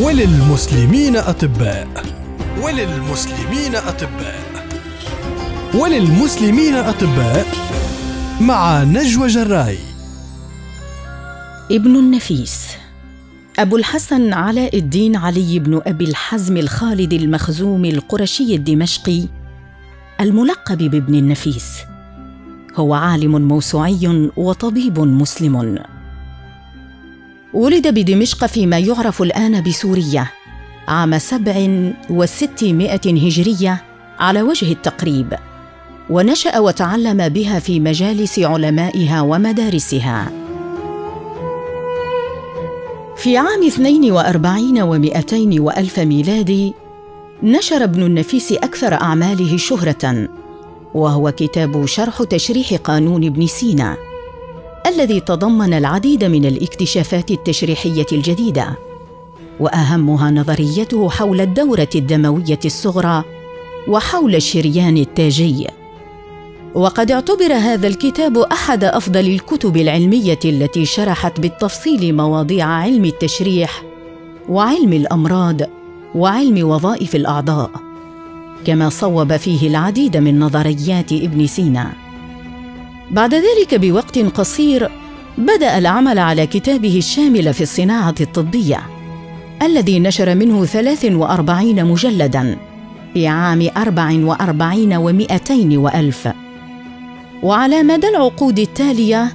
وللمسلمين أطباء. وللمسلمين أطباء. وللمسلمين أطباء مع نجوى جراي. ابن النفيس. أبو الحسن علاء الدين علي بن أبي الحزم الخالد المخزوم القرشي الدمشقي الملقب بابن النفيس. هو عالم موسوعي وطبيب مسلم. ولد بدمشق فيما يعرف الآن بسوريا. عام سبع وستمائة هجرية على وجه التقريب. ونشأ وتعلم بها في مجالس علمائها ومدارسها. في عام 42 ومئتين وألف ميلادي نشر ابن النفيس أكثر أعماله شهرة وهو كتاب شرح تشريح قانون ابن سينا. الذي تضمن العديد من الاكتشافات التشريحية الجديدة وأهمها نظريته حول الدورة الدموية الصغرى وحول الشريان التاجي. وقد اعتبر هذا الكتاب أحد أفضل الكتب العلمية التي شرحت بالتفصيل مواضيع علم التشريح وعلم الأمراض وعلم وظائف الأعضاء كما صوب فيه العديد من نظريات ابن سينا. بعد ذلك بوقت قصير بدأ العمل على كتابه الشامل في الصناعة الطبية الذي نشر منه 43 مجلدا في عام 44 ومئتين وألف. وعلى مدى العقود التالية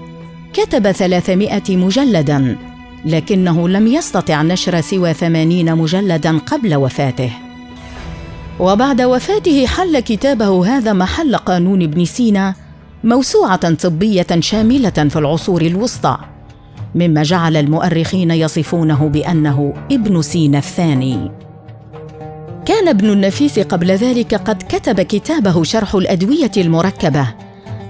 كتب 300 مجلدا لكنه لم يستطع نشر سوى 80 مجلدا قبل وفاته. وبعد وفاته حل كتابه هذا محل قانون ابن سينا موسوعة طبية شاملة في العصور الوسطى مما جعل المؤرخين يصفونه بأنه ابن سينا الثاني. كان ابن النفيس قبل ذلك قد كتب كتابه شرح الأدوية المركبة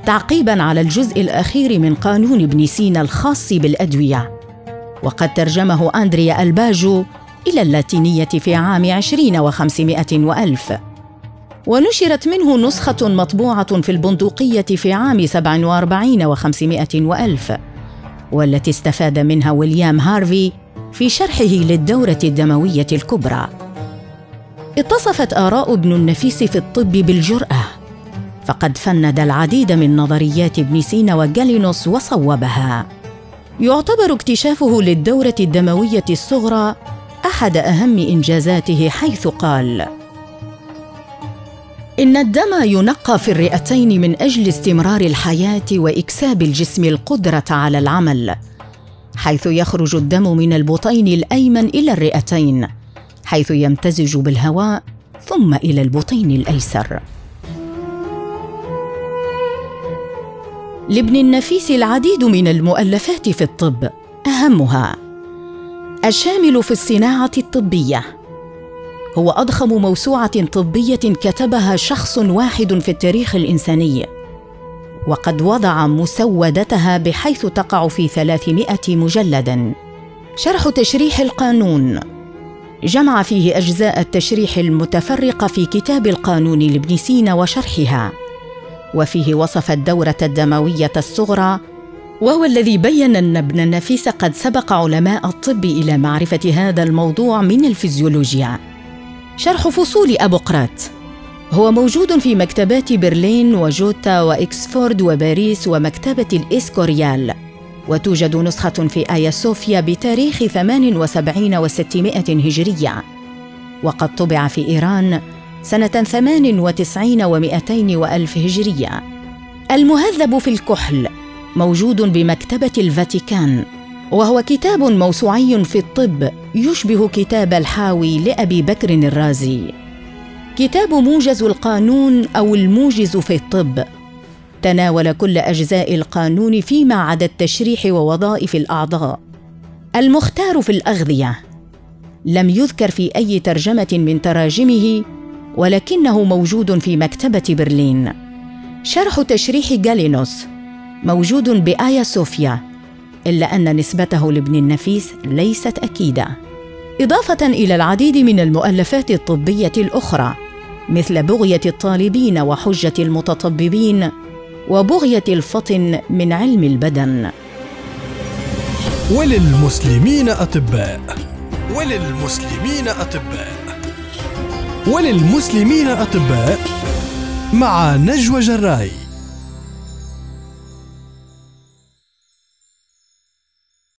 تعقيبا على الجزء الأخير من قانون ابن سينا الخاص بالأدوية. وقد ترجمه أندريا ألباجو إلى اللاتينية في عام عشرين وخمسمائة وألف. ونشرت منه نسخة مطبوعة في البندقية في عام سبع وأربعين وخمسمائة وألف والتي استفاد منها ويليام هارفي في شرحه للدورة الدموية الكبرى. اتصفت آراء ابن النفيس في الطب بالجرأة فقد فند العديد من نظريات ابن سينا وجالينوس وصوبها. يعتبر اكتشافه للدورة الدموية الصغرى أحد أهم إنجازاته حيث قال: إن الدم ينقى في الرئتين من أجل استمرار الحياة وإكساب الجسم القدرة على العمل حيث يخرج الدم من البطين الأيمن إلى الرئتين حيث يمتزج بالهواء ثم إلى البطين الأيسر. لابن النفيس العديد من المؤلفات في الطب أهمها الشامل في الصناعة الطبية. هو أضخم موسوعة طبية كتبها شخص واحد في التاريخ الإنساني. وقد وضع مسودتها بحيث تقع في ثلاثمائة مجلد شرح تشريح القانون. جمع فيه أجزاء التشريح المتفرقه في كتاب القانون لابن سينا وشرحها. وفيه وصف الدورة الدموية الصغرى وهو الذي بين أن ابن النفيس قد سبق علماء الطب إلى معرفة هذا الموضوع من الفيزيولوجيا. شرح فصول أبوقراط هو موجود في مكتبات برلين وجوتا وإكسفورد وباريس ومكتبة الإسكوريال وتوجد نسخة في آيا صوفيا بتاريخ 78 و600 هجرية. وقد طبع في إيران سنة 98 و200 وألف هجرية. المهذب في الكحل موجود بمكتبة الفاتيكان. وهو كتاب موسوعي في الطب يشبه كتاب الحاوي لأبي بكر الرازي. كتاب موجز القانون أو الموجز في الطب. تناول كل أجزاء القانون فيما عدا التشريح ووظائف الأعضاء. المختار في الأغذية. لم يذكر في أي ترجمة من تراجمه ولكنه موجود في مكتبة برلين. شرح تشريح جالينوس موجود بآيا صوفيا إلا أن نسبته لابن النفيس ليست أكيدة. إضافة إلى العديد من المؤلفات الطبية الأخرى مثل بغية الطالبين وحجة المتطببين وبغية الفطن من علم البدن. وللمسلمين أطباء. وللمسلمين أطباء. وللمسلمين أطباء مع نجوى جراي.